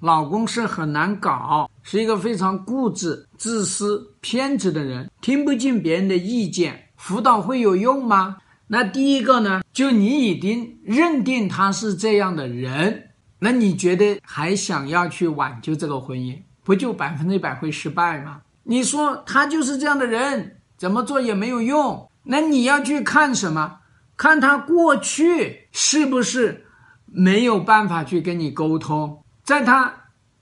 老公是很难搞，是一个非常固执、自私、偏执的人，听不进别人的意见，辅导会有用吗？那第一个呢，就你已经认定他是这样的人，那你觉得还想要去挽救这个婚姻，不就百分之百会失败吗？你说他就是这样的人，怎么做也没有用。那你要去看什么？看他过去是不是没有办法去跟你沟通？在他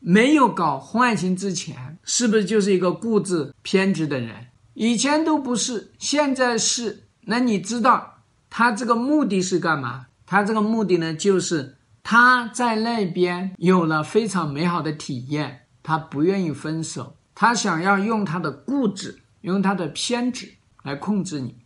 没有搞婚外情之前，是不是就是一个固执偏执的人？以前都不是，现在是。那你知道他这个目的是干嘛？他这个目的呢，就是他在那边有了非常美好的体验，他不愿意分手，他想要用他的固执，用他的偏执来控制你。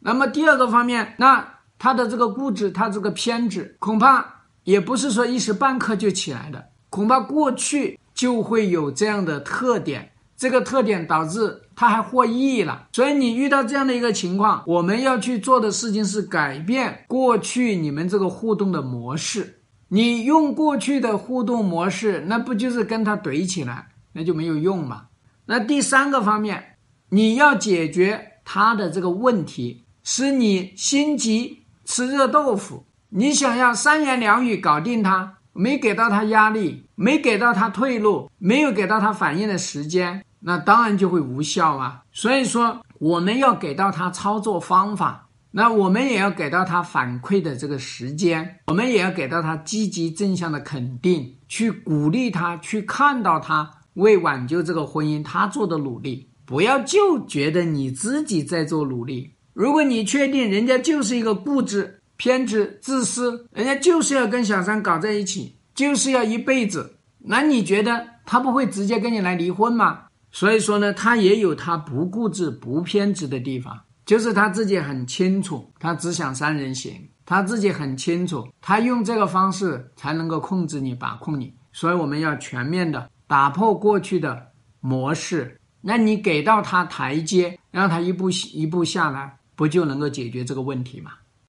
那么第二个方面，那他的这个固执，他这个偏执，恐怕也不是说一时半刻就起来的，恐怕过去就会有这样的特点，这个特点导致他还获益了。所以你遇到这样的一个情况，我们要去做的事情是改变过去你们这个互动的模式。你用过去的互动模式，那不就是跟他怼起来，那就没有用嘛。那第三个方面，你要解决他的这个问题。是你心急吃热豆腐，你想要三言两语搞定他，没给到他压力，没给到他退路，没有给到他反应的时间，那当然就会无效啊。所以说，我们要给到他操作方法，那我们也要给到他反馈的这个时间，我们也要给到他积极正向的肯定，去鼓励他，去看到他为挽救这个婚姻他做的努力，不要就觉得你自己在做努力。如果你确定人家就是一个固执、偏执、自私，人家就是要跟小三搞在一起，就是要一辈子，那你觉得他不会直接跟你来离婚吗？所以说呢，他也有他不固执、不偏执的地方，就是他自己很清楚，他只想三人行，他自己很清楚，他用这个方式才能够控制你、把控你。所以我们要全面的打破过去的模式，那你给到他台阶，让他一步一步下来。不就能够解决这个问题吗？